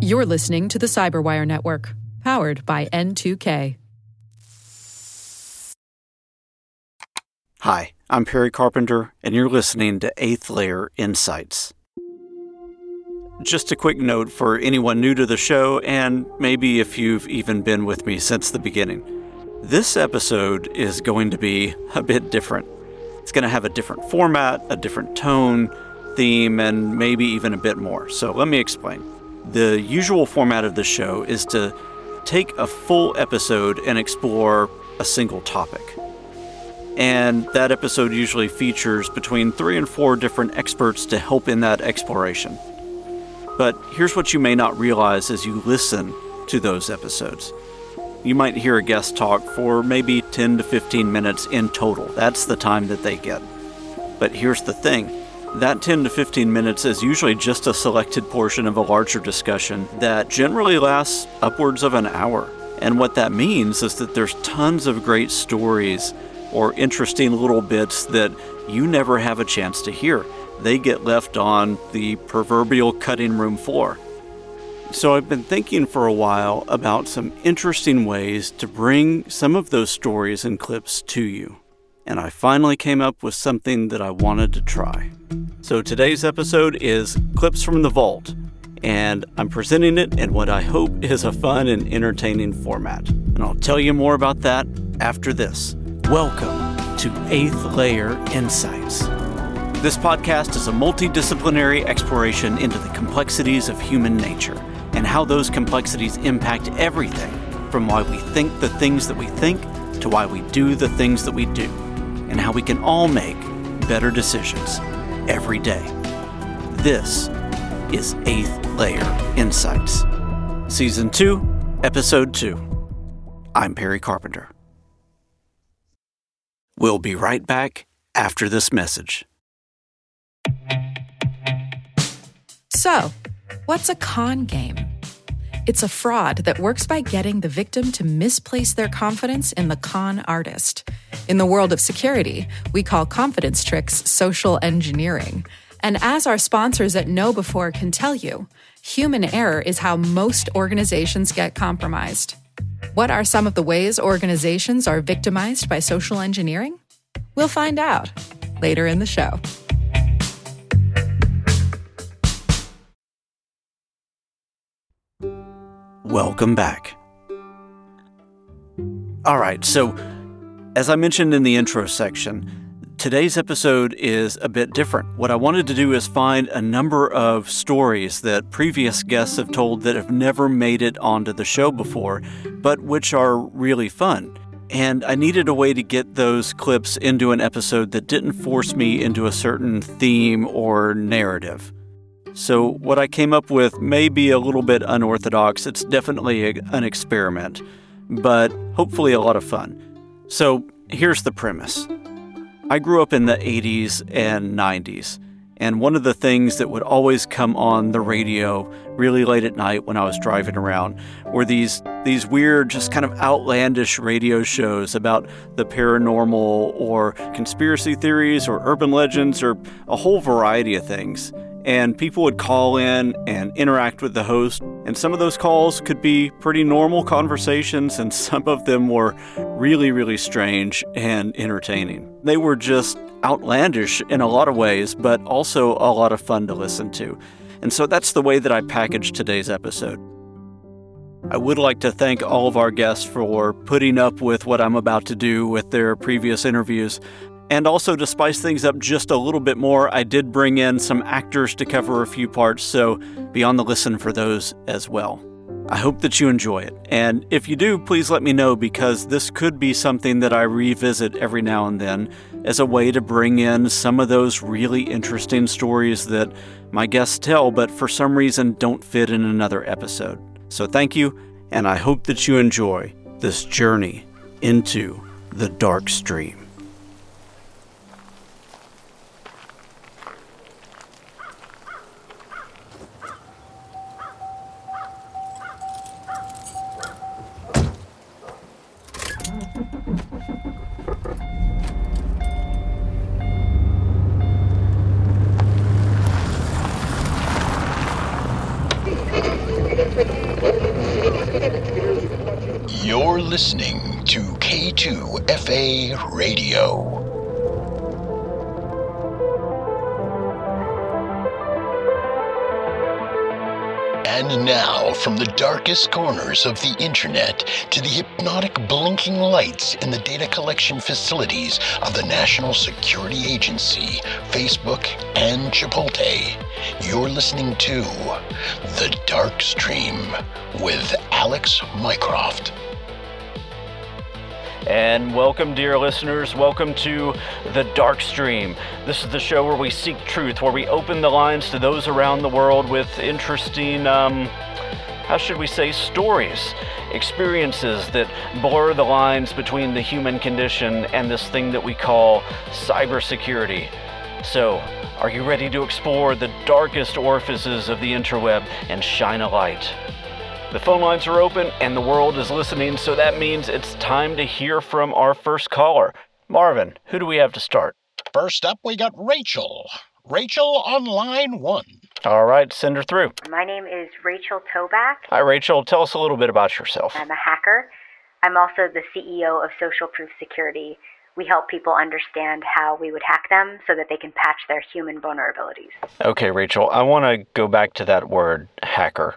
You're listening to the Cyberwire Network, powered by N2K. Hi, I'm Perry Carpenter, and you're listening to Eighth Layer Insights. Just a quick note for anyone new to the show, and maybe if you've even been with me since the beginning. This episode is going to be a bit different. It's going to have a different format, a different tone, theme, and maybe even a bit more. So let me explain. The usual format of the show is to take a full episode and explore a single topic. And that episode usually features between three and four different experts to help in that exploration. But here's what you may not realize as you listen to those episodes you might hear a guest talk for maybe 10 to 15 minutes in total. That's the time that they get. But here's the thing that 10 to 15 minutes is usually just a selected portion of a larger discussion that generally lasts upwards of an hour. And what that means is that there's tons of great stories or interesting little bits that you never have a chance to hear. They get left on the proverbial cutting room floor. So I've been thinking for a while about some interesting ways to bring some of those stories and clips to you. And I finally came up with something that I wanted to try. So today's episode is Clips from the Vault, and I'm presenting it in what I hope is a fun and entertaining format. And I'll tell you more about that after this. Welcome to Eighth Layer Insights. This podcast is a multidisciplinary exploration into the complexities of human nature and how those complexities impact everything from why we think the things that we think to why we do the things that we do, and how we can all make better decisions every day. This is Eighth Layer Insights, Season 2, Episode 2. I'm Perry Carpenter. We'll be right back after this message. So, What's a con game? It's a fraud that works by getting the victim to misplace their confidence in the con artist. In the world of security, we call confidence tricks social engineering. And as our sponsors at KnowBe4 can tell you, human error is how most organizations get compromised. What are some of the ways organizations are victimized by social engineering? We'll find out later in the show. Welcome back. All right, so as I mentioned in the intro section, today's episode is a bit different. What I wanted to do is find a number of stories that previous guests have told that have never made it onto the show before, but which are really fun. And I needed a way to get those clips into an episode that didn't force me into a certain theme or narrative. So, what I came up with may be a little bit unorthodox. It's definitely a, an experiment, but hopefully a lot of fun. So, here's the premise I grew up in the 80s and 90s, and one of the things that would always come on the radio really late at night when I was driving around were these these weird just kind of outlandish radio shows about the paranormal or conspiracy theories or urban legends or a whole variety of things and people would call in and interact with the host. And some of those calls could be pretty normal conversations, and some of them were really, really strange and entertaining. They were just outlandish in a lot of ways, but also a lot of fun to listen to. And so that's the way that I packaged today's episode. I would like to thank all of our guests for putting up with what I'm about to do with their previous interviews. And also, to spice things up just a little bit more, I did bring in some actors to cover a few parts, so be on the listen for those as well. I hope that you enjoy it. And if you do, please let me know because this could be something that I revisit every now and then as a way to bring in some of those really interesting stories that my guests tell, but for some reason don't fit in another episode. So thank you, and I hope that you enjoy this journey into the dark stream. Listening to K2FA Radio. And now, from the darkest corners of the internet to the hypnotic blinking lights in the data collection facilities of the National Security Agency, Facebook, and Chipotle, you're listening to The Dark Stream with Alex Mycroft. And welcome, dear listeners. Welcome to The Dark Stream. This is the show where we seek truth, where we open the lines to those around the world with interesting, um, how should we say, stories, experiences that blur the lines between the human condition and this thing that we call cybersecurity. So, are you ready to explore the darkest orifices of the interweb and shine a light? The phone lines are open and the world is listening, so that means it's time to hear from our first caller. Marvin, who do we have to start? First up, we got Rachel. Rachel on line one. All right, send her through. My name is Rachel Toback. Hi, Rachel. Tell us a little bit about yourself. I'm a hacker. I'm also the CEO of Social Proof Security. We help people understand how we would hack them so that they can patch their human vulnerabilities. Okay, Rachel, I want to go back to that word hacker.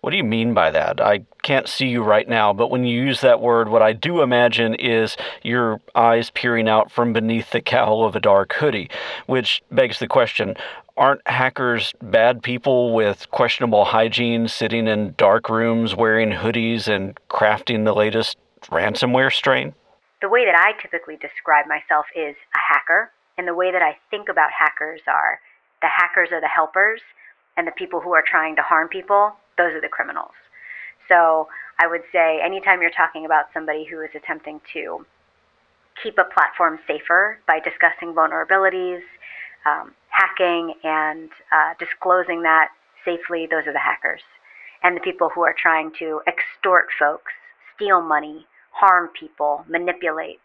What do you mean by that? I can't see you right now, but when you use that word, what I do imagine is your eyes peering out from beneath the cowl of a dark hoodie, which begs the question aren't hackers bad people with questionable hygiene sitting in dark rooms wearing hoodies and crafting the latest ransomware strain? The way that I typically describe myself is a hacker, and the way that I think about hackers are the hackers are the helpers, and the people who are trying to harm people those are the criminals. So I would say anytime you're talking about somebody who is attempting to keep a platform safer by discussing vulnerabilities, um, hacking, and uh, disclosing that safely, those are the hackers. And the people who are trying to extort folks, steal money, harm people, manipulate,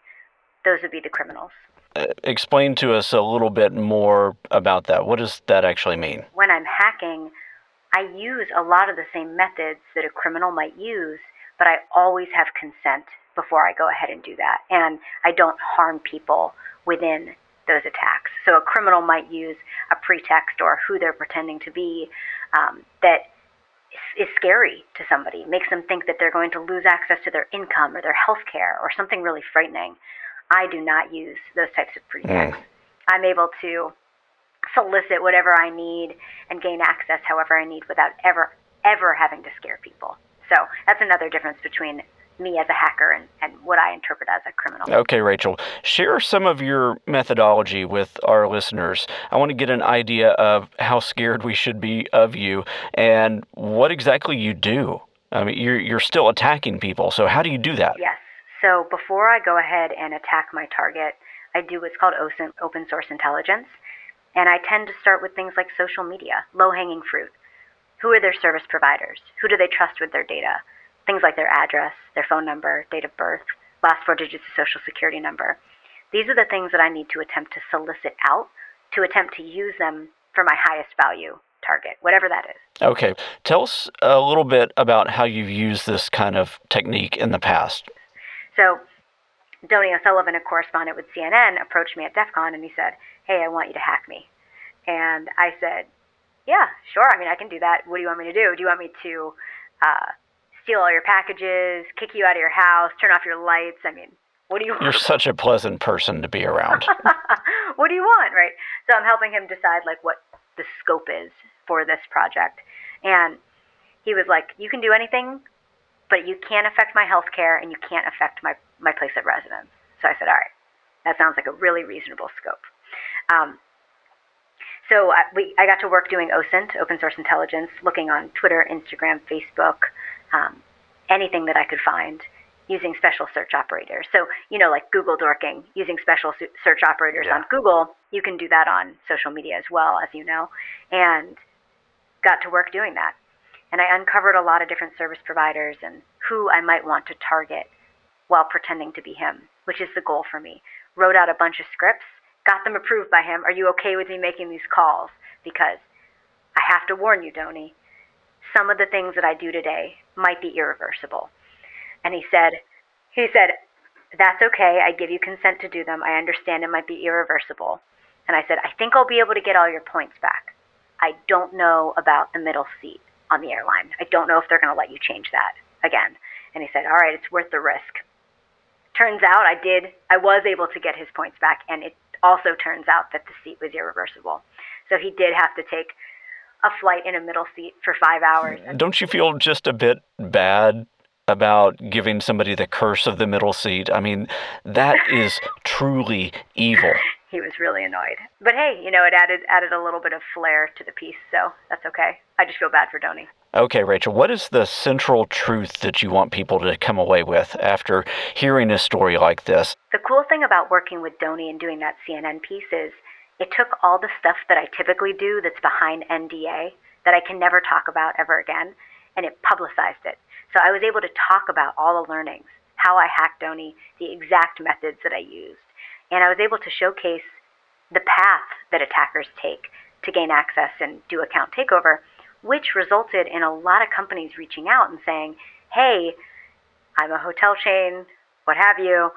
those would be the criminals. Uh, explain to us a little bit more about that. What does that actually mean? When I'm hacking, I use a lot of the same methods that a criminal might use, but I always have consent before I go ahead and do that. And I don't harm people within those attacks. So a criminal might use a pretext or who they're pretending to be um, that is scary to somebody, makes them think that they're going to lose access to their income or their health care or something really frightening. I do not use those types of pretexts. Mm. I'm able to solicit whatever I need and gain access however I need without ever, ever having to scare people. So that's another difference between me as a hacker and, and what I interpret as a criminal. Okay, Rachel, share some of your methodology with our listeners. I want to get an idea of how scared we should be of you and what exactly you do. I mean, you're, you're still attacking people, so how do you do that? Yes. So before I go ahead and attack my target, I do what's called open source intelligence. And I tend to start with things like social media, low hanging fruit. Who are their service providers? Who do they trust with their data? Things like their address, their phone number, date of birth, last four digits of social security number. These are the things that I need to attempt to solicit out to attempt to use them for my highest value target, whatever that is. Okay. Tell us a little bit about how you've used this kind of technique in the past. So, Donie O'Sullivan, a correspondent with CNN, approached me at DEF CON and he said, Hey, I want you to hack me. And I said, Yeah, sure. I mean, I can do that. What do you want me to do? Do you want me to uh, steal all your packages, kick you out of your house, turn off your lights? I mean, what do you want? You're such a pleasant person to be around. what do you want, right? So I'm helping him decide like what the scope is for this project. And he was like, You can do anything, but you can't affect my health care and you can't affect my, my place of residence. So I said, All right, that sounds like a really reasonable scope. Um, so I, we, I got to work doing OSINT, open source intelligence, looking on Twitter, Instagram, Facebook, um, anything that I could find using special search operators. So, you know, like Google dorking, using special search operators yeah. on Google, you can do that on social media as well, as you know, and got to work doing that. And I uncovered a lot of different service providers and who I might want to target while pretending to be him, which is the goal for me. Wrote out a bunch of scripts got them approved by him. Are you okay with me making these calls? Because I have to warn you, Donie, some of the things that I do today might be irreversible. And he said, He said, That's okay. I give you consent to do them. I understand it might be irreversible. And I said, I think I'll be able to get all your points back. I don't know about the middle seat on the airline. I don't know if they're going to let you change that again. And he said, All right, it's worth the risk. Turns out I did, I was able to get his points back, and it also turns out that the seat was irreversible. So he did have to take a flight in a middle seat for five hours. Hmm. Don't you feel just a bit bad about giving somebody the curse of the middle seat? I mean, that is truly evil. He was really annoyed. But hey, you know, it added added a little bit of flair to the piece, so that's okay. I just feel bad for Donie. Okay, Rachel, what is the central truth that you want people to come away with after hearing a story like this? The cool thing about working with Donie and doing that CNN piece is it took all the stuff that I typically do that's behind NDA that I can never talk about ever again, and it publicized it. So I was able to talk about all the learnings, how I hacked Donie, the exact methods that I used, and I was able to showcase the path that attackers take to gain access and do account takeover, which resulted in a lot of companies reaching out and saying, hey, I'm a hotel chain, what have you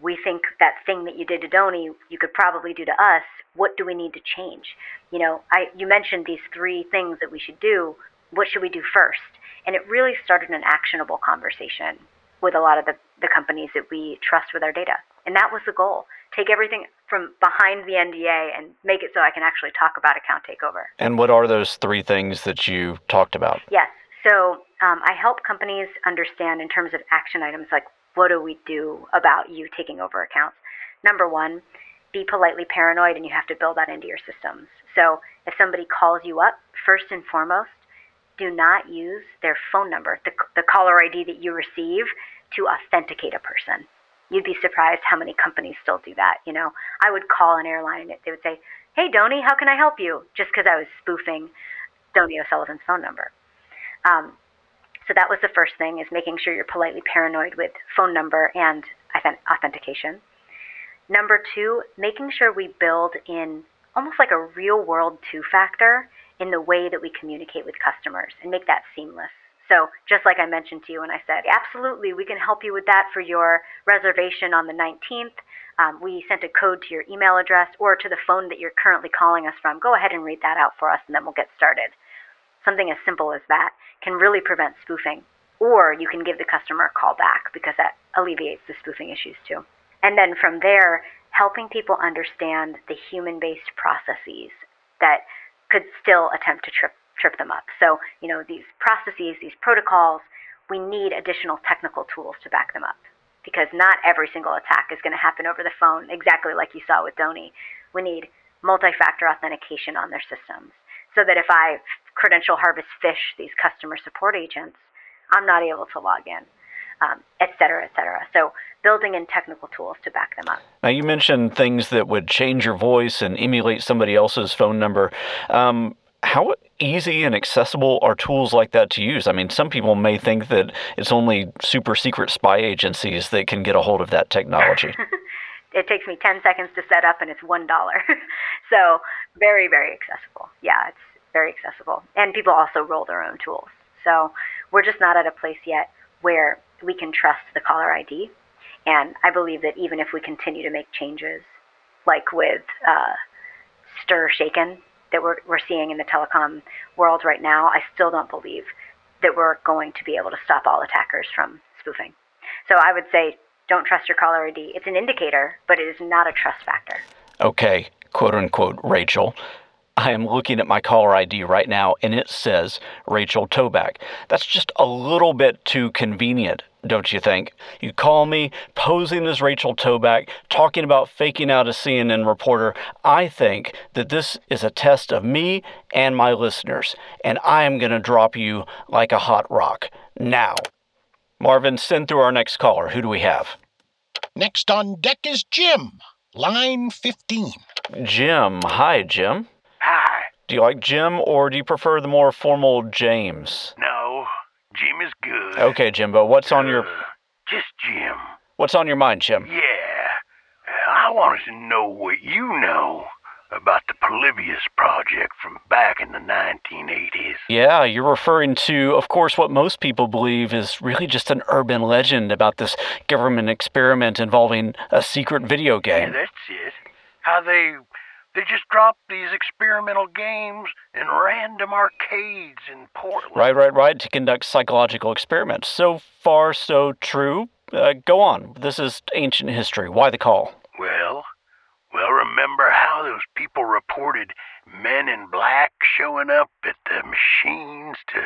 we think that thing that you did to Donie, you could probably do to us. What do we need to change? You know, I you mentioned these three things that we should do. What should we do first? And it really started an actionable conversation with a lot of the, the companies that we trust with our data. And that was the goal. Take everything from behind the NDA and make it so I can actually talk about account takeover. And what are those three things that you talked about? Yes. So um, I help companies understand in terms of action items like what do we do about you taking over accounts? Number one, be politely paranoid and you have to build that into your systems. So if somebody calls you up, first and foremost, do not use their phone number, the, the caller ID that you receive, to authenticate a person. You'd be surprised how many companies still do that. You know, I would call an airline and they would say, "Hey, Donie, how can I help you?" Just because I was spoofing Donie O'Sullivan's phone number. Um, so that was the first thing is making sure you're politely paranoid with phone number and authentication. Number two, making sure we build in almost like a real world two factor in the way that we communicate with customers and make that seamless. So, just like I mentioned to you when I said, absolutely, we can help you with that for your reservation on the 19th. Um, we sent a code to your email address or to the phone that you're currently calling us from. Go ahead and read that out for us, and then we'll get started. Something as simple as that can really prevent spoofing. Or you can give the customer a call back because that alleviates the spoofing issues too. And then from there, helping people understand the human based processes that could still attempt to trip, trip them up. So, you know, these processes, these protocols, we need additional technical tools to back them up because not every single attack is going to happen over the phone, exactly like you saw with Donie. We need multi factor authentication on their systems so that if I credential harvest phish these customer support agents, I'm not able to log in, um, et cetera, et cetera. So building in technical tools to back them up. Now you mentioned things that would change your voice and emulate somebody else's phone number. Um, how easy and accessible are tools like that to use? I mean, some people may think that it's only super secret spy agencies that can get a hold of that technology. it takes me 10 seconds to set up and it's $1. so, very, very accessible. Yeah, it's very accessible. And people also roll their own tools. So, we're just not at a place yet where we can trust the caller ID. And I believe that even if we continue to make changes, like with uh, STIR/SHAKEN that we're, we're seeing in the telecom world right now, I still don't believe that we're going to be able to stop all attackers from spoofing. So I would say don't trust your caller ID. It's an indicator, but it is not a trust factor. Okay, quote unquote, Rachel. I am looking at my caller ID right now and it says Rachel Toback. That's just a little bit too convenient, don't you think? You call me posing as Rachel Toback, talking about faking out a CNN reporter. I think that this is a test of me and my listeners, and I am going to drop you like a hot rock. Now. Marvin, send through our next caller. Who do we have? Next on deck is Jim, line 15. Jim. Hi, Jim. Do you like Jim or do you prefer the more formal James? No, Jim is good. Okay, Jimbo. What's on your Uh, just Jim. What's on your mind, Jim? Yeah. I wanted to know what you know about the Polybius Project from back in the 1980s. Yeah, you're referring to, of course, what most people believe is really just an urban legend about this government experiment involving a secret video game. Yeah, that's it. How they they just dropped these experimental games in random arcades in Portland. Right, right, right, to conduct psychological experiments. So far, so true. Uh, go on. This is ancient history. Why the call? Well, well, remember how those people reported men in black showing up at the machines to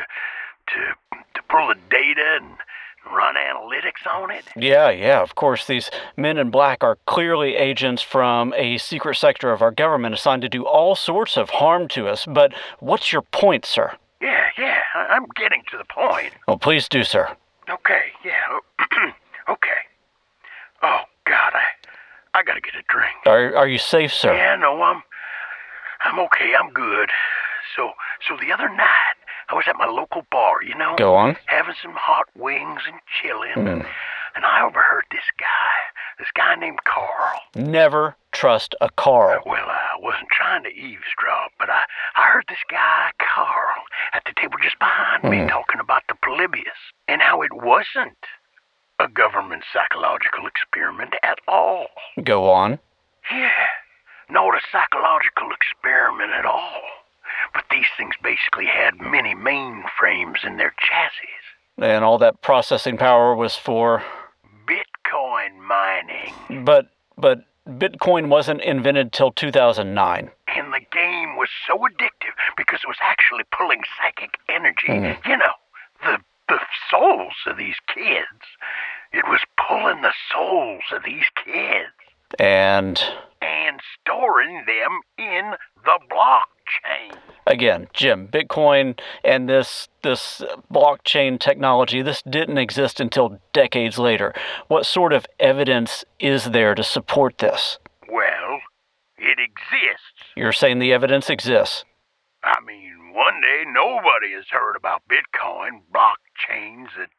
to to pull the data and run analytics on it? Yeah, yeah, of course. These men in black are clearly agents from a secret sector of our government assigned to do all sorts of harm to us. But what's your point, sir? Yeah, yeah, I- I'm getting to the point. Well, please do, sir. Okay, yeah, oh, okay. Oh God, I I gotta get a drink. Are, are you safe, sir? Yeah, no, I'm I'm okay. I'm good. So so the other night I was at my local bar, you know, Go on. having some hot wings and chilling, Mm. and I overheard this guy, this guy named Carl. Never trust a Carl. Well, I wasn't trying to eavesdrop, but I, I heard this guy, Carl, at the table just behind me Hmm. talking about the Polybius and how it wasn't a government psychological experiment at all. Go on. Yeah, not a psychological experiment at all. But these things basically had many mainframes in their chassis. And all that processing power was for. Bitcoin mining. But, but Bitcoin wasn't invented till 2009. And the game was so addictive because it was actually pulling psychic energy. Mhm. You know, the the souls of these kids. It was pulling the souls of these kids And and storing them in the blockchain. again, Jim, Bitcoin and this this blockchain technology, this didn't exist until decades later. What sort of evidence is there to support this? Well, it exists. You're saying the evidence exists. I mean, one day nobody has heard about Bitcoin, blockchains, that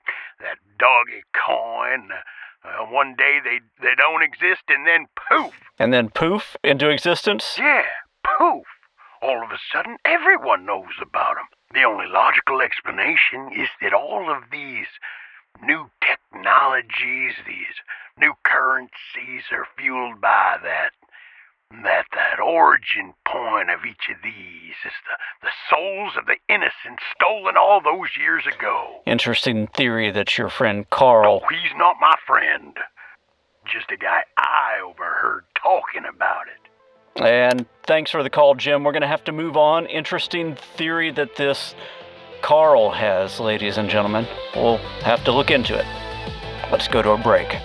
that doggy coin. Uh, one day they they don't exist, and then poof, And then poof into existence? yeah. All of a sudden, everyone knows about them. The only logical explanation is that all of these new technologies, these new currencies, are fueled by that that that origin point of each of these is the, the souls of the innocent stolen all those years ago. Interesting theory that your friend Carl. Oh, he's not my friend. Just a guy I overheard talking about it. And thanks for the call, Jim. We're going to have to move on. Interesting theory that this Carl has, ladies and gentlemen. We'll have to look into it. Let's go to a break.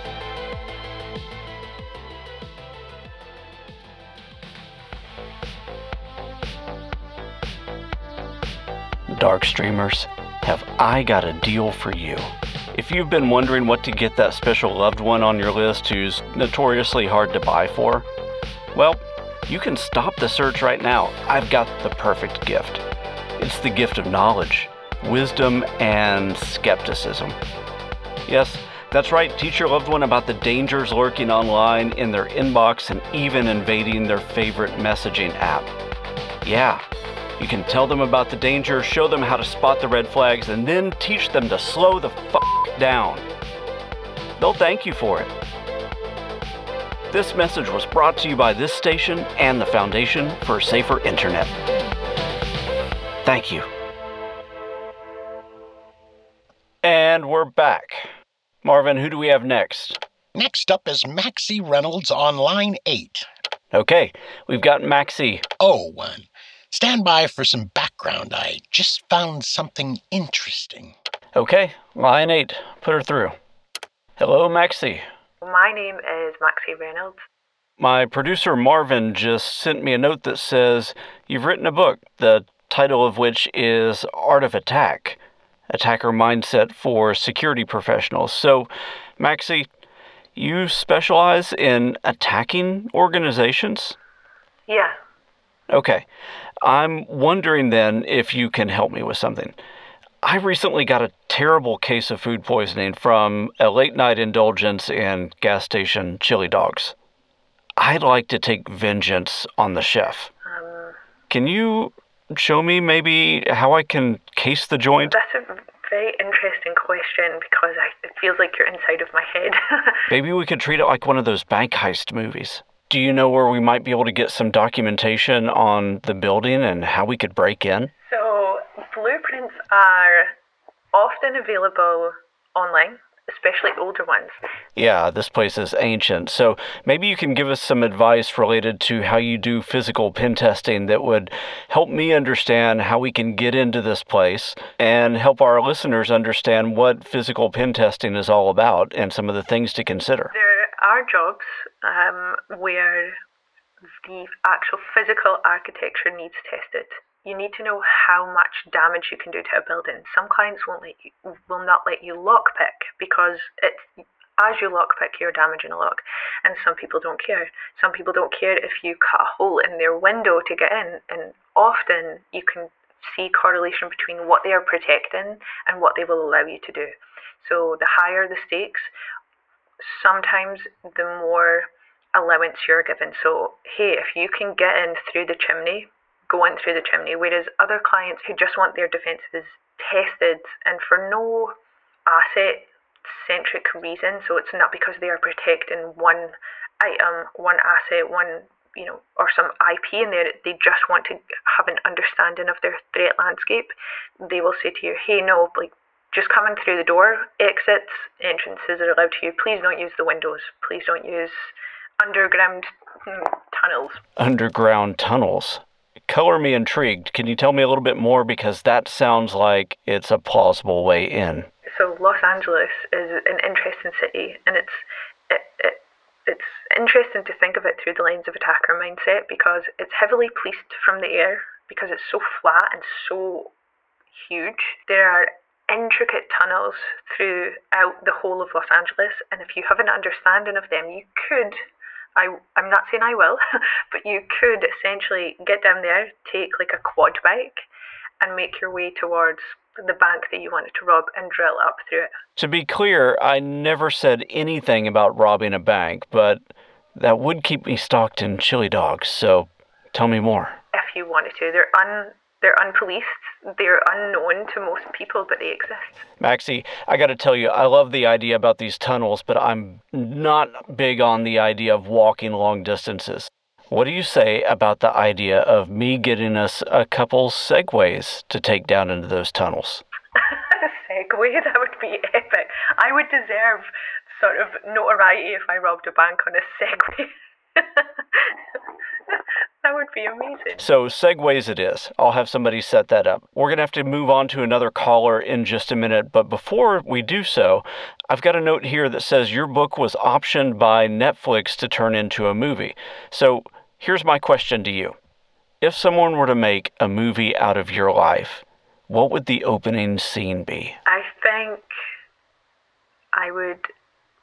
Dark Streamers, have I got a deal for you? If you've been wondering what to get that special loved one on your list who's notoriously hard to buy for, well, you can stop the search right now. I've got the perfect gift. It's the gift of knowledge, wisdom, and skepticism. Yes, that's right. Teach your loved one about the dangers lurking online in their inbox and even invading their favorite messaging app. Yeah, you can tell them about the danger, show them how to spot the red flags, and then teach them to slow the f down. They'll thank you for it. This message was brought to you by this station and the Foundation for a Safer Internet. Thank you. And we're back. Marvin, who do we have next? Next up is Maxie Reynolds on line 8. Okay, we've got Maxie. Oh, one. Stand by for some background. I just found something interesting. Okay, line eight. Put her through. Hello, Maxie. My name is Maxie Reynolds. My producer Marvin just sent me a note that says you've written a book, the title of which is Art of Attack Attacker Mindset for Security Professionals. So, Maxie, you specialize in attacking organizations? Yeah. Okay. I'm wondering then if you can help me with something. I recently got a terrible case of food poisoning from a late night indulgence in gas station chili dogs. I'd like to take vengeance on the chef. Can you show me maybe how I can case the joint? That's a very interesting question because I, it feels like you're inside of my head. Maybe we could treat it like one of those bank heist movies. Do you know where we might be able to get some documentation on the building and how we could break in? so, blueprints are often available online, especially older ones. Yeah, this place is ancient. So maybe you can give us some advice related to how you do physical pen testing that would help me understand how we can get into this place and help our listeners understand what physical pen testing is all about and some of the things to consider. There are jobs um, where the actual physical architecture needs tested. You need to know how much damage you can do to a building. Some clients won't let you, will not let you lockpick because it's as you lockpick, you're damaging a lock, and some people don't care. Some people don't care if you cut a hole in their window to get in, and often you can see correlation between what they are protecting and what they will allow you to do. So the higher the stakes, sometimes the more allowance you're given. So, hey, if you can get in through the chimney, go in through the chimney. Whereas other clients who just want their defences tested and for no asset centric reason, so it's not because they are protecting one item, one asset, one you know, or some IP in there, they just want to have an understanding of their threat landscape, they will say to you, hey, no, like just coming through the door, exits, entrances are allowed to you. Please don't use the windows. Please don't use underground hmm, tunnels. Underground tunnels. Color me intrigued. Can you tell me a little bit more? Because that sounds like it's a plausible way in. So Los Angeles is an interesting city, and it's it, it, it's interesting to think of it through the lens of attacker mindset because it's heavily policed from the air because it's so flat and so huge. There are intricate tunnels throughout the whole of Los Angeles, and if you have an understanding of them, you could. I, I'm not saying I will, but you could essentially get down there, take like a quad bike, and make your way towards the bank that you wanted to rob and drill up through it. To be clear, I never said anything about robbing a bank, but that would keep me stocked in chili dogs, so tell me more. If you wanted to, they're un they're unpoliced, they're unknown to most people, but they exist. Maxie, I got to tell you, I love the idea about these tunnels, but I'm not big on the idea of walking long distances. What do you say about the idea of me getting us a couple segways to take down into those tunnels? Segway, that would be epic. I would deserve sort of notoriety if I robbed a bank on a Segway. That would be amazing. So, segways it is. I'll have somebody set that up. We're going to have to move on to another caller in just a minute, but before we do so, I've got a note here that says your book was optioned by Netflix to turn into a movie. So, here's my question to you If someone were to make a movie out of your life, what would the opening scene be? I think I would,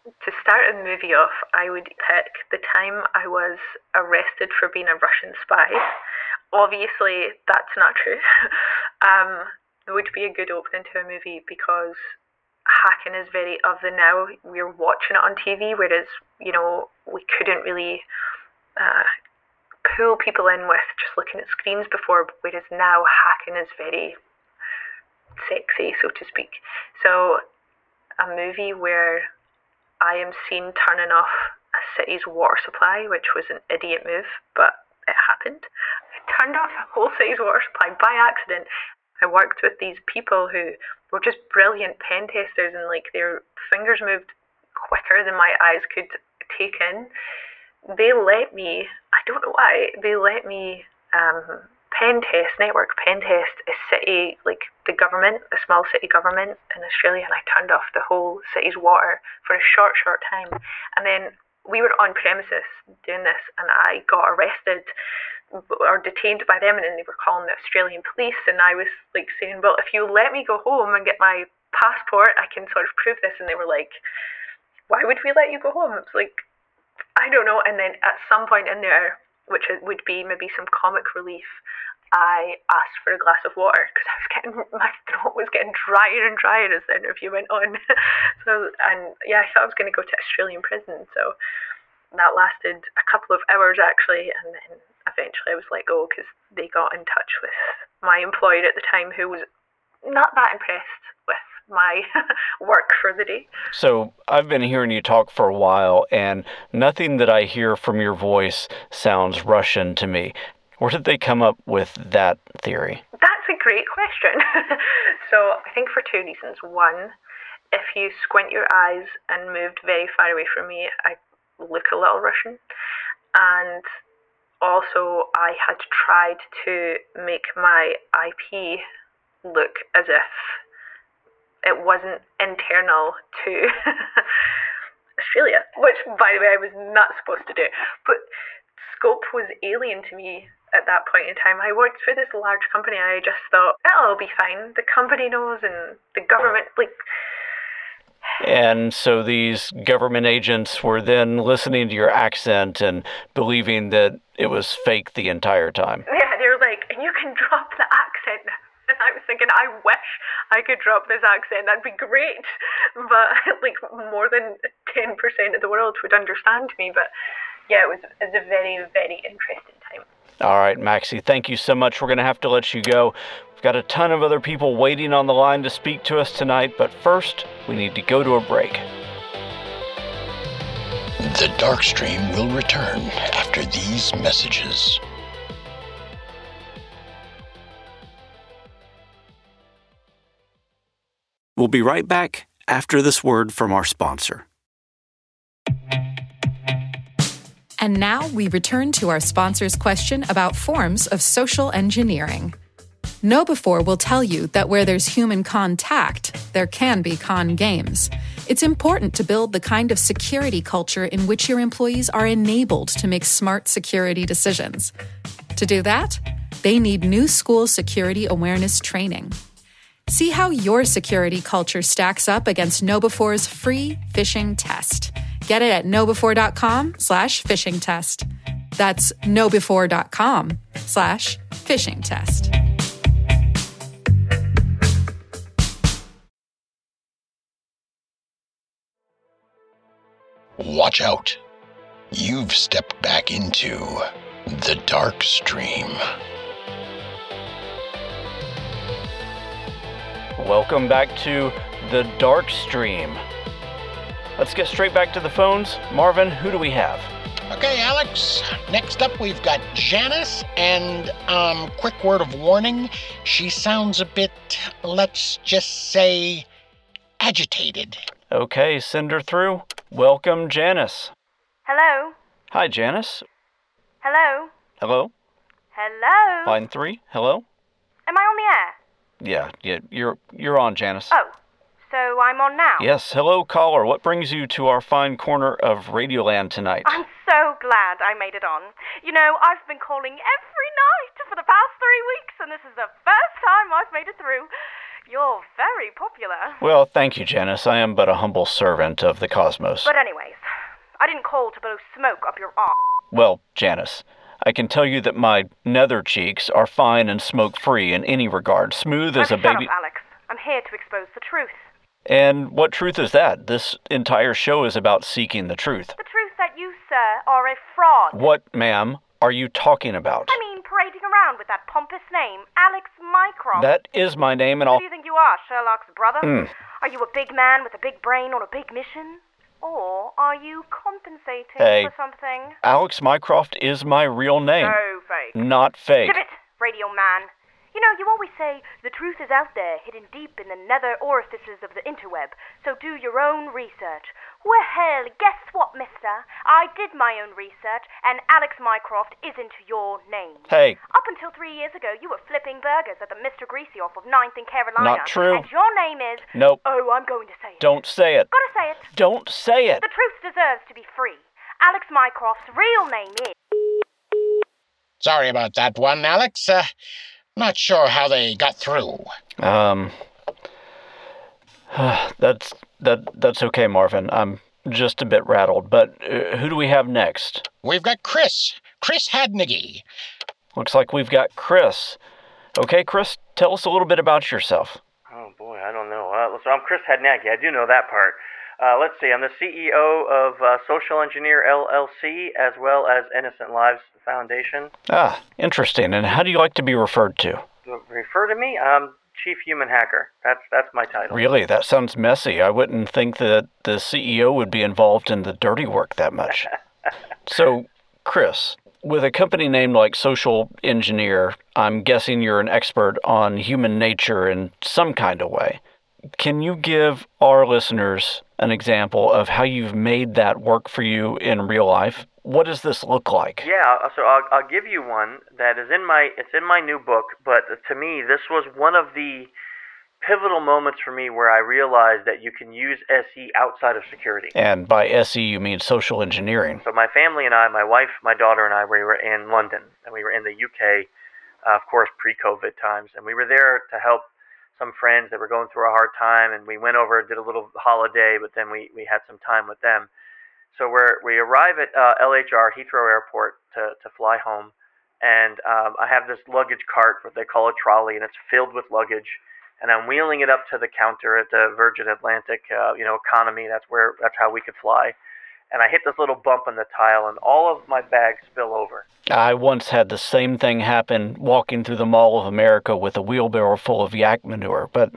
to start a movie off, I would pick the time I was arrested for being a Russian spy. Obviously, that's not true. um, would be a good opening to a movie because hacking is very of the now. We're watching it on TV, whereas, you know, we couldn't really uh, pull people in with just looking at screens before, whereas now hacking is very sexy, so to speak. So, a movie where I am seen turning off a city's water supply, which was an idiot move, but it happened. I turned off a whole city's water supply by accident. I worked with these people who were just brilliant pen testers, and like their fingers moved quicker than my eyes could take in. They let me, I don't know why, they let me um, pen test, network pen test a city, like the government, a small city government in Australia, and I turned off the whole city's water for a short, short time. And then we were on premises doing this, and I got arrested or detained by them, and then they were calling the Australian police, and I was like saying, "Well, if you let me go home and get my passport, I can sort of prove this." And they were like, "Why would we let you go home?" It's like, I don't know. And then at some point in there, which would be maybe some comic relief, I asked for a glass of water because I was getting my throat was getting drier and drier as the interview went on. so and yeah, I thought I was going to go to Australian prison. So that lasted a couple of hours actually, and then eventually I was let go because they got in touch with my employer at the time who was not that impressed with my work for the day. So I've been hearing you talk for a while, and nothing that I hear from your voice sounds Russian to me. Where did they come up with that theory? That's a great question. so I think for two reasons. One, if you squint your eyes and moved very far away from me, I look a little Russian. And also, I had tried to make my IP look as if it wasn't internal to Australia, which, by the way, I was not supposed to do. But scope was alien to me at that point in time. I worked for this large company. I just thought, oh, it'll be fine. The company knows, and the government, like, and so these government agents were then listening to your accent and believing that it was fake the entire time. Yeah, they were like, and you can drop the accent. And I was thinking, I wish I could drop this accent. That'd be great. But like more than 10% of the world would understand me. But yeah, it was, it was a very, very interesting time. All right, Maxie, thank you so much. We're going to have to let you go. We've got a ton of other people waiting on the line to speak to us tonight, but first, we need to go to a break. The Dark Stream will return after these messages. We'll be right back after this word from our sponsor. And now we return to our sponsor's question about forms of social engineering. KnowBe4 will tell you that where there's human contact, there can be con games. It's important to build the kind of security culture in which your employees are enabled to make smart security decisions. To do that, they need new school security awareness training. See how your security culture stacks up against KnowBe4's free phishing test. Get it at knowbe4.com slash phishing test. That's knowbe4.com slash phishing test. Watch out. You've stepped back into the dark stream. Welcome back to the dark stream. Let's get straight back to the phones. Marvin, who do we have? Okay, Alex. Next up, we've got Janice, and um, quick word of warning: she sounds a bit, let's just say, agitated. Okay, send her through. Welcome, Janice. Hello? Hi, Janice. Hello? Hello. Hello? Line three. Hello. Am I on the air? Yeah, yeah. You're you're on, Janice. Oh, so I'm on now? Yes. Hello, caller. What brings you to our fine corner of Radioland tonight? I'm so glad I made it on. You know, I've been calling every night for the past three weeks, and this is the first time I've made it through. You're very popular. Well, thank you, Janice. I am but a humble servant of the cosmos. But anyways, I didn't call to blow smoke up your arm. Well, Janice, I can tell you that my nether cheeks are fine and smoke free in any regard, smooth as a baby. up, Alex. I'm here to expose the truth. And what truth is that? This entire show is about seeking the truth. The truth that you, sir, are a fraud. What, ma'am, are you talking about? I mean, parading around with that pompous name, Alex Mycroft. That is my name, and Who I'll. do you think you are, Sherlock's brother? Hmm. Are you a big man with a big brain on a big mission? Or are you compensating Hey. for something? Alex Mycroft is my real name, So fake. not fake. Give it, radio man. You know, you always say the truth is out there, hidden deep in the nether orifices of the interweb. So do your own research. Well, guess what, mister? I did my own research, and Alex Mycroft isn't your name. Hey, Up until three years ago, you were flipping burgers at the Mr. Greasy off of 9th in Carolina. Not true. And your name is. nope. Oh, I'm going to say it. Don't say it. Gotta say it. Don't say it. The truth deserves to be free. Alex Mycroft's real name is. Sorry about that one, Alex. Uh, not sure how they got through. Um, that's that. That's okay, Marvin. I'm just a bit rattled. But uh, who do we have next? We've got Chris. Chris Hadnagy. Looks like we've got Chris. Okay, Chris, tell us a little bit about yourself. Oh boy, I don't know. Uh, so I'm Chris Hadnagy. I do know that part. Uh, let's see. I'm the CEO of uh, Social Engineer LLC as well as Innocent Lives Foundation. Ah, interesting. And how do you like to be referred to? Refer to me. I'm Chief Human Hacker. That's that's my title. Really? That sounds messy. I wouldn't think that the CEO would be involved in the dirty work that much. so, Chris, with a company name like Social Engineer, I'm guessing you're an expert on human nature in some kind of way. Can you give our listeners an example of how you've made that work for you in real life? What does this look like? Yeah, so I'll, I'll give you one that is in my it's in my new book, but to me this was one of the pivotal moments for me where I realized that you can use SE outside of security. And by SE you mean social engineering. So my family and I, my wife, my daughter and I, we were in London and we were in the UK, uh, of course pre-COVID times, and we were there to help some friends that were going through a hard time, and we went over, did a little holiday, but then we, we had some time with them. So we're, we arrive at uh, LHR, Heathrow Airport, to, to fly home, and um, I have this luggage cart, what they call a trolley, and it's filled with luggage, and I'm wheeling it up to the counter at the Virgin Atlantic, uh, you know, economy. That's where that's how we could fly and I hit this little bump in the tile, and all of my bags spill over. I once had the same thing happen walking through the Mall of America with a wheelbarrow full of yak manure, but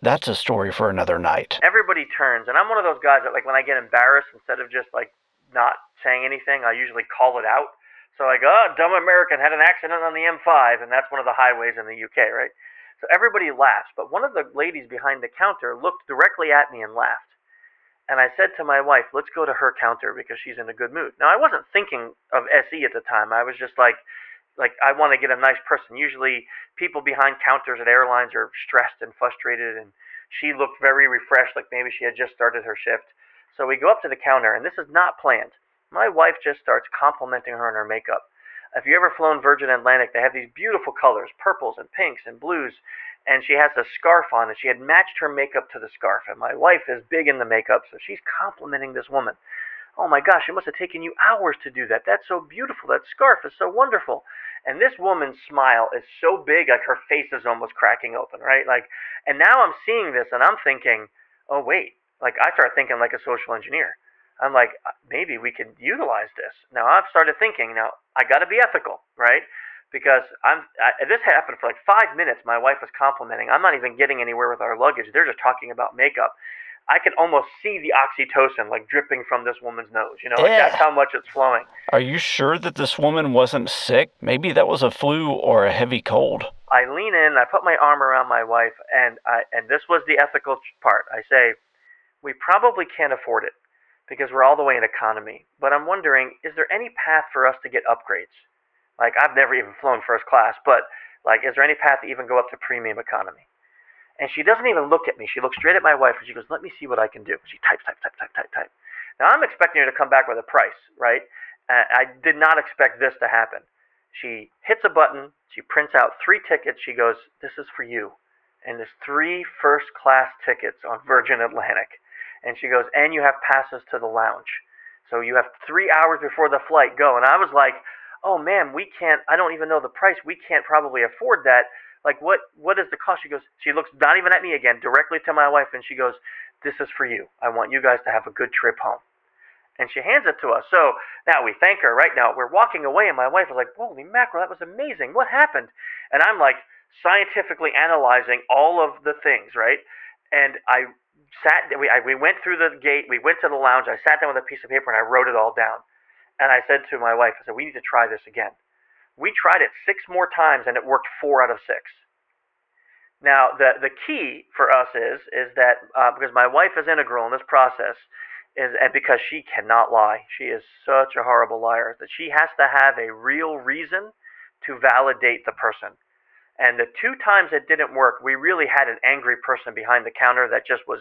that's a story for another night. Everybody turns, and I'm one of those guys that, like, when I get embarrassed, instead of just, like, not saying anything, I usually call it out. So I go, oh, dumb American had an accident on the M5, and that's one of the highways in the UK, right? So everybody laughs, but one of the ladies behind the counter looked directly at me and laughed. And I said to my wife, let's go to her counter because she's in a good mood. Now, I wasn't thinking of SE at the time. I was just like, like I want to get a nice person. Usually, people behind counters at airlines are stressed and frustrated, and she looked very refreshed, like maybe she had just started her shift. So we go up to the counter, and this is not planned. My wife just starts complimenting her on her makeup. If you ever flown Virgin Atlantic, they have these beautiful colors, purples and pinks and blues, and she has a scarf on, and she had matched her makeup to the scarf. And my wife is big in the makeup, so she's complimenting this woman. Oh my gosh, it must have taken you hours to do that. That's so beautiful. That scarf is so wonderful. And this woman's smile is so big, like her face is almost cracking open, right? Like, and now I'm seeing this, and I'm thinking, oh wait, like I start thinking like a social engineer. I'm like, uh, maybe we could utilize this. Now I've started thinking. Now I got to be ethical, right? Because I'm I, this happened for like five minutes. My wife was complimenting. I'm not even getting anywhere with our luggage. They're just talking about makeup. I can almost see the oxytocin like dripping from this woman's nose. You know, like that's how much it's flowing. Are you sure that this woman wasn't sick? Maybe that was a flu or a heavy cold. I lean in. I put my arm around my wife, and I and this was the ethical part. I say, we probably can't afford it because we're all the way in economy. But I'm wondering, is there any path for us to get upgrades? Like I've never even flown first class, but like, is there any path to even go up to premium economy? And she doesn't even look at me. She looks straight at my wife and she goes, "Let me see what I can do." She types, type, type, type, type, type. Now I'm expecting her to come back with a price, right? I did not expect this to happen. She hits a button. She prints out three tickets. She goes, "This is for you," and there's three first class tickets on Virgin Atlantic. And she goes, "And you have passes to the lounge." So you have three hours before the flight go. And I was like, oh man, we can't. I don't even know the price. We can't probably afford that. Like what? What is the cost? She goes. She looks not even at me again, directly to my wife, and she goes, "This is for you. I want you guys to have a good trip home." And she hands it to us. So now we thank her. Right now we're walking away, and my wife was like, "Holy mackerel, that was amazing! What happened?" And I'm like scientifically analyzing all of the things, right? And I sat. We I, we went through the gate. We went to the lounge. I sat down with a piece of paper and I wrote it all down. And I said to my wife, I said, we need to try this again. We tried it six more times and it worked four out of six. Now, the, the key for us is, is that uh, because my wife is integral in this process, is and because she cannot lie. She is such a horrible liar that she has to have a real reason to validate the person. And the two times it didn't work, we really had an angry person behind the counter that just was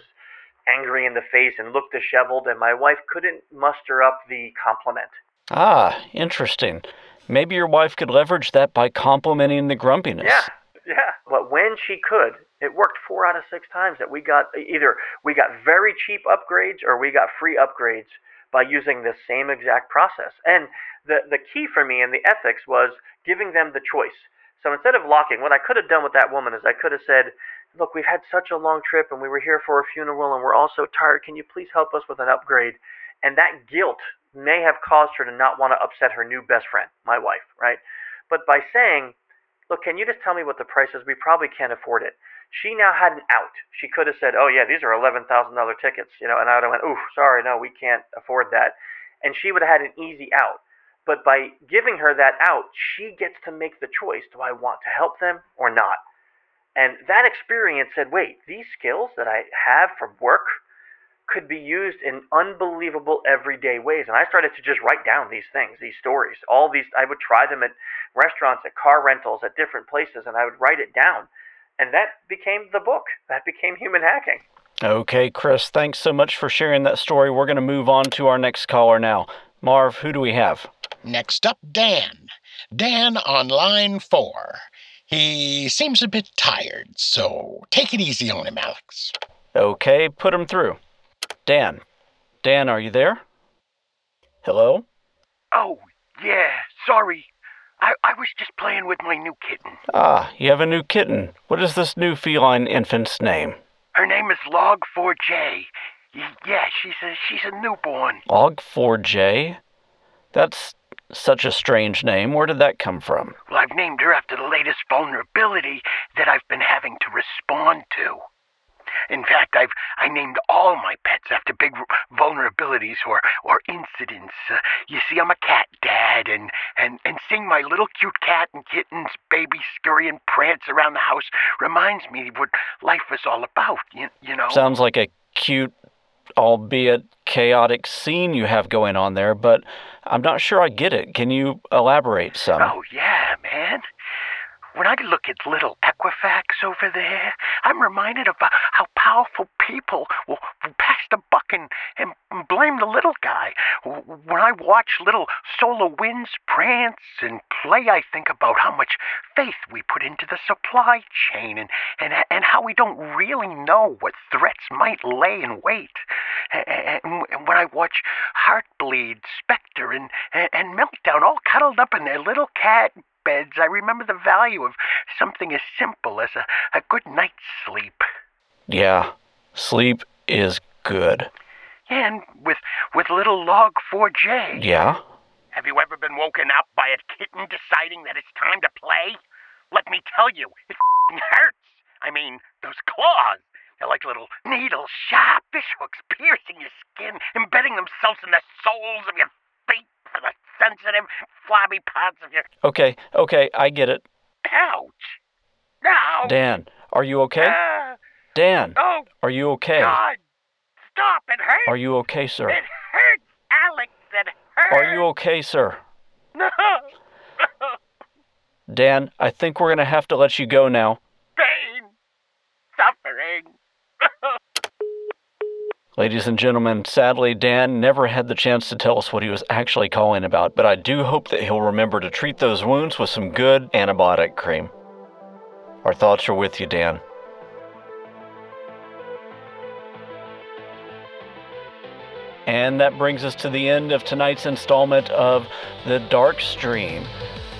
angry in the face and looked disheveled, and my wife couldn't muster up the compliment. Ah, interesting. Maybe your wife could leverage that by complimenting the grumpiness. Yeah, yeah. But when she could, it worked four out of six times that we got either we got very cheap upgrades or we got free upgrades by using the same exact process. And the the key for me in the ethics was giving them the choice. So instead of locking, what I could have done with that woman is I could have said, look, we've had such a long trip and we were here for a funeral and we're all so tired. Can you please help us with an upgrade? And that guilt may have caused her to not want to upset her new best friend, my wife, right? But by saying, look, can you just tell me what the price is? We probably can't afford it. She now had an out. She could have said, oh, yeah, these are $11,000 tickets, you know, and I would have went, ooh, sorry, no, we can't afford that. And she would have had an easy out. But by giving her that out, she gets to make the choice do I want to help them or not? And that experience said, wait, these skills that I have from work could be used in unbelievable everyday ways. And I started to just write down these things, these stories. All these, I would try them at restaurants, at car rentals, at different places, and I would write it down. And that became the book. That became human hacking. Okay, Chris, thanks so much for sharing that story. We're going to move on to our next caller now. Marv, who do we have? Next up, Dan. Dan on line four. He seems a bit tired, so take it easy on him, Alex. Okay, put him through. Dan. Dan, are you there? Hello? Oh, yeah, sorry. I, I was just playing with my new kitten. Ah, you have a new kitten. What is this new feline infant's name? Her name is Log4j. Yeah, she's a she's a newborn. Log4j? That's such a strange name. Where did that come from? Well, I've named her after the latest vulnerability that I've been having to respond to. In fact, I've I named all my pets after big vulnerabilities or or incidents. Uh, you see, I'm a cat dad, and and and seeing my little cute cat and kittens, baby scurry and prance around the house reminds me what life is all about. You, you know. Sounds like a cute albeit chaotic scene you have going on there, but I'm not sure I get it. Can you elaborate some? Oh, yeah, man. When I look at little Equifax over there, I'm reminded of uh, how powerful people will, pass the buck and, and blame the little guy. When I watch little SolarWinds prance and play, I think about how much faith we put into the supply chain and, and, and how we don't really know what threats might lay in wait. And when I watch Heartbleed, Spectre, and, and Meltdown all cuddled up in their little cat beds, I remember the value of something as simple as a, a good night's sleep. Yeah, sleep is good. And with with little log 4J. Yeah? Have you ever been woken up by a kitten deciding that it's time to play? Let me tell you, it hurts. I mean, those claws. They're like little needles, sharp fishhooks piercing your skin, embedding themselves in the soles of your feet for the sensitive, flabby parts of your. Okay, okay, I get it. Ouch! No! Dan, are you okay? Uh, Dan, oh, are you okay? God! Stop! It hurts! Are you okay, sir? It hurts, Alex! It hurts! Are you okay, sir? No! Dan, I think we're going to have to let you go now. Pain! Suffering! Ladies and gentlemen, sadly, Dan never had the chance to tell us what he was actually calling about, but I do hope that he'll remember to treat those wounds with some good antibiotic cream. Our thoughts are with you, Dan. And that brings us to the end of tonight's installment of The Dark Stream.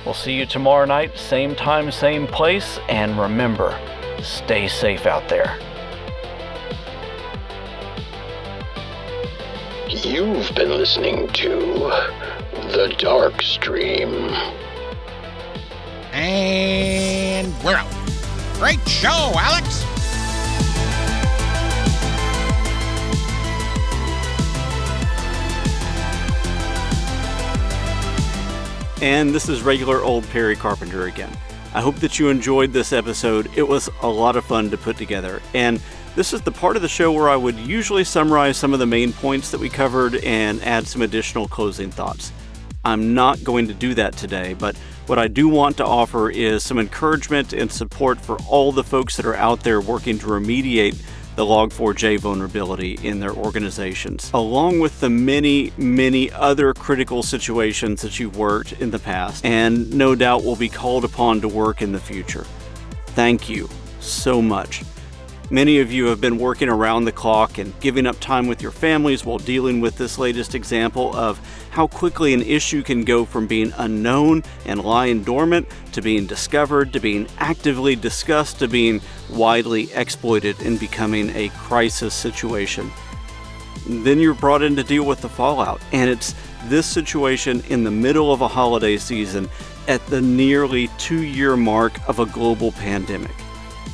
We'll see you tomorrow night, same time, same place, and remember, stay safe out there. You've been listening to The Dark Stream. And we're out. Great show, Alex. And this is regular old Perry Carpenter again. I hope that you enjoyed this episode. It was a lot of fun to put together. And this is the part of the show where I would usually summarize some of the main points that we covered and add some additional closing thoughts. I'm not going to do that today, but what I do want to offer is some encouragement and support for all the folks that are out there working to remediate the Log4j vulnerability in their organizations, along with the many, many other critical situations that you've worked in the past and no doubt will be called upon to work in the future. Thank you so much. Many of you have been working around the clock and giving up time with your families while dealing with this latest example of how quickly an issue can go from being unknown and lying dormant to being discovered to being actively discussed to being widely exploited and becoming a crisis situation. Then you're brought in to deal with the fallout, and it's this situation in the middle of a holiday season at the nearly two year mark of a global pandemic.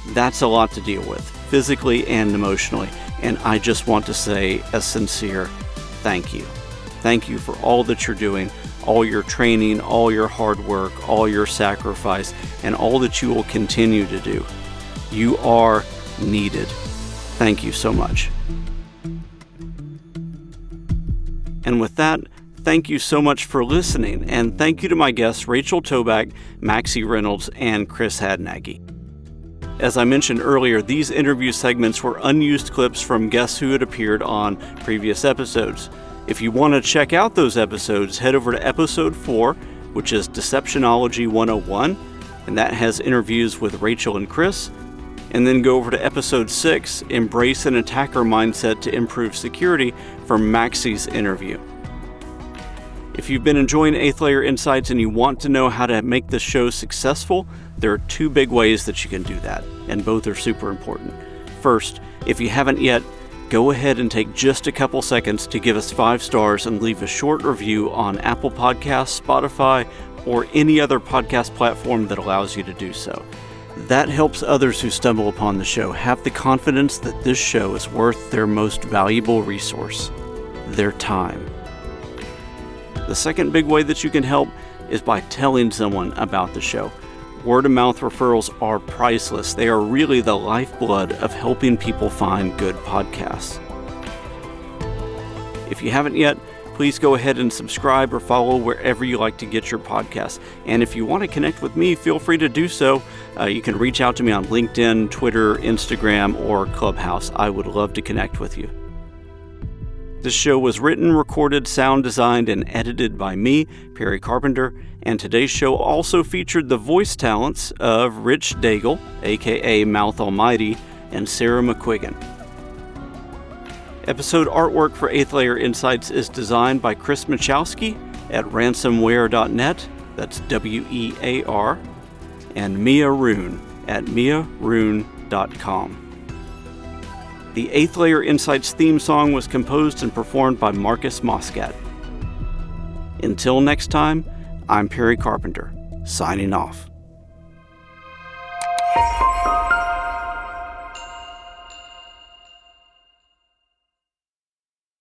That's a lot to deal with physically and emotionally. And I just want to say a sincere thank you. Thank you for all that you're doing, all your training, all your hard work, all your sacrifice, and all that you will continue to do. You are needed. Thank you so much. And with that, thank you so much for listening, and thank you to my guests Rachel Tobac, Maxie Reynolds, and Chris Hadnagy. As I mentioned earlier, these interview segments were unused clips from guests who had appeared on previous episodes. If you want to check out those episodes, head over to episode 4, which is Deceptionology 101, and that has interviews with Rachel and Chris. And then go over to episode 6, Embrace an Attacker Mindset to Improve Security, for Maxie's interview. If you've been enjoying Eighth Layer Insights and you want to know how to make this show successful, there are two big ways that you can do that, and both are super important. First, if you haven't yet, go ahead and take just a couple seconds to give us five stars and leave a short review on Apple Podcasts, Spotify, or any other podcast platform that allows you to do so. That helps others who stumble upon the show have the confidence that this show is worth their most valuable resource their time. The second big way that you can help is by telling someone about the show. Word of mouth referrals are priceless. They are really the lifeblood of helping people find good podcasts. If you haven't yet, please go ahead and subscribe or follow wherever you like to get your podcasts. And if you want to connect with me, feel free to do so. Uh, you can reach out to me on LinkedIn, Twitter, Instagram, or Clubhouse. I would love to connect with you. This show was written, recorded, sound designed, and edited by me, Perry Carpenter, and today's show also featured the voice talents of Rich Daigle, aka Mouth Almighty, and Sarah McQuiggan. Episode artwork for 8th Layer Insights is designed by Chris Machowski at ransomwear.net, that's W E A R, and Mia Rune at miarune.com. The 8th Layer Insights theme song was composed and performed by Marcus Moscat. Until next time, I'm Perry Carpenter, signing off.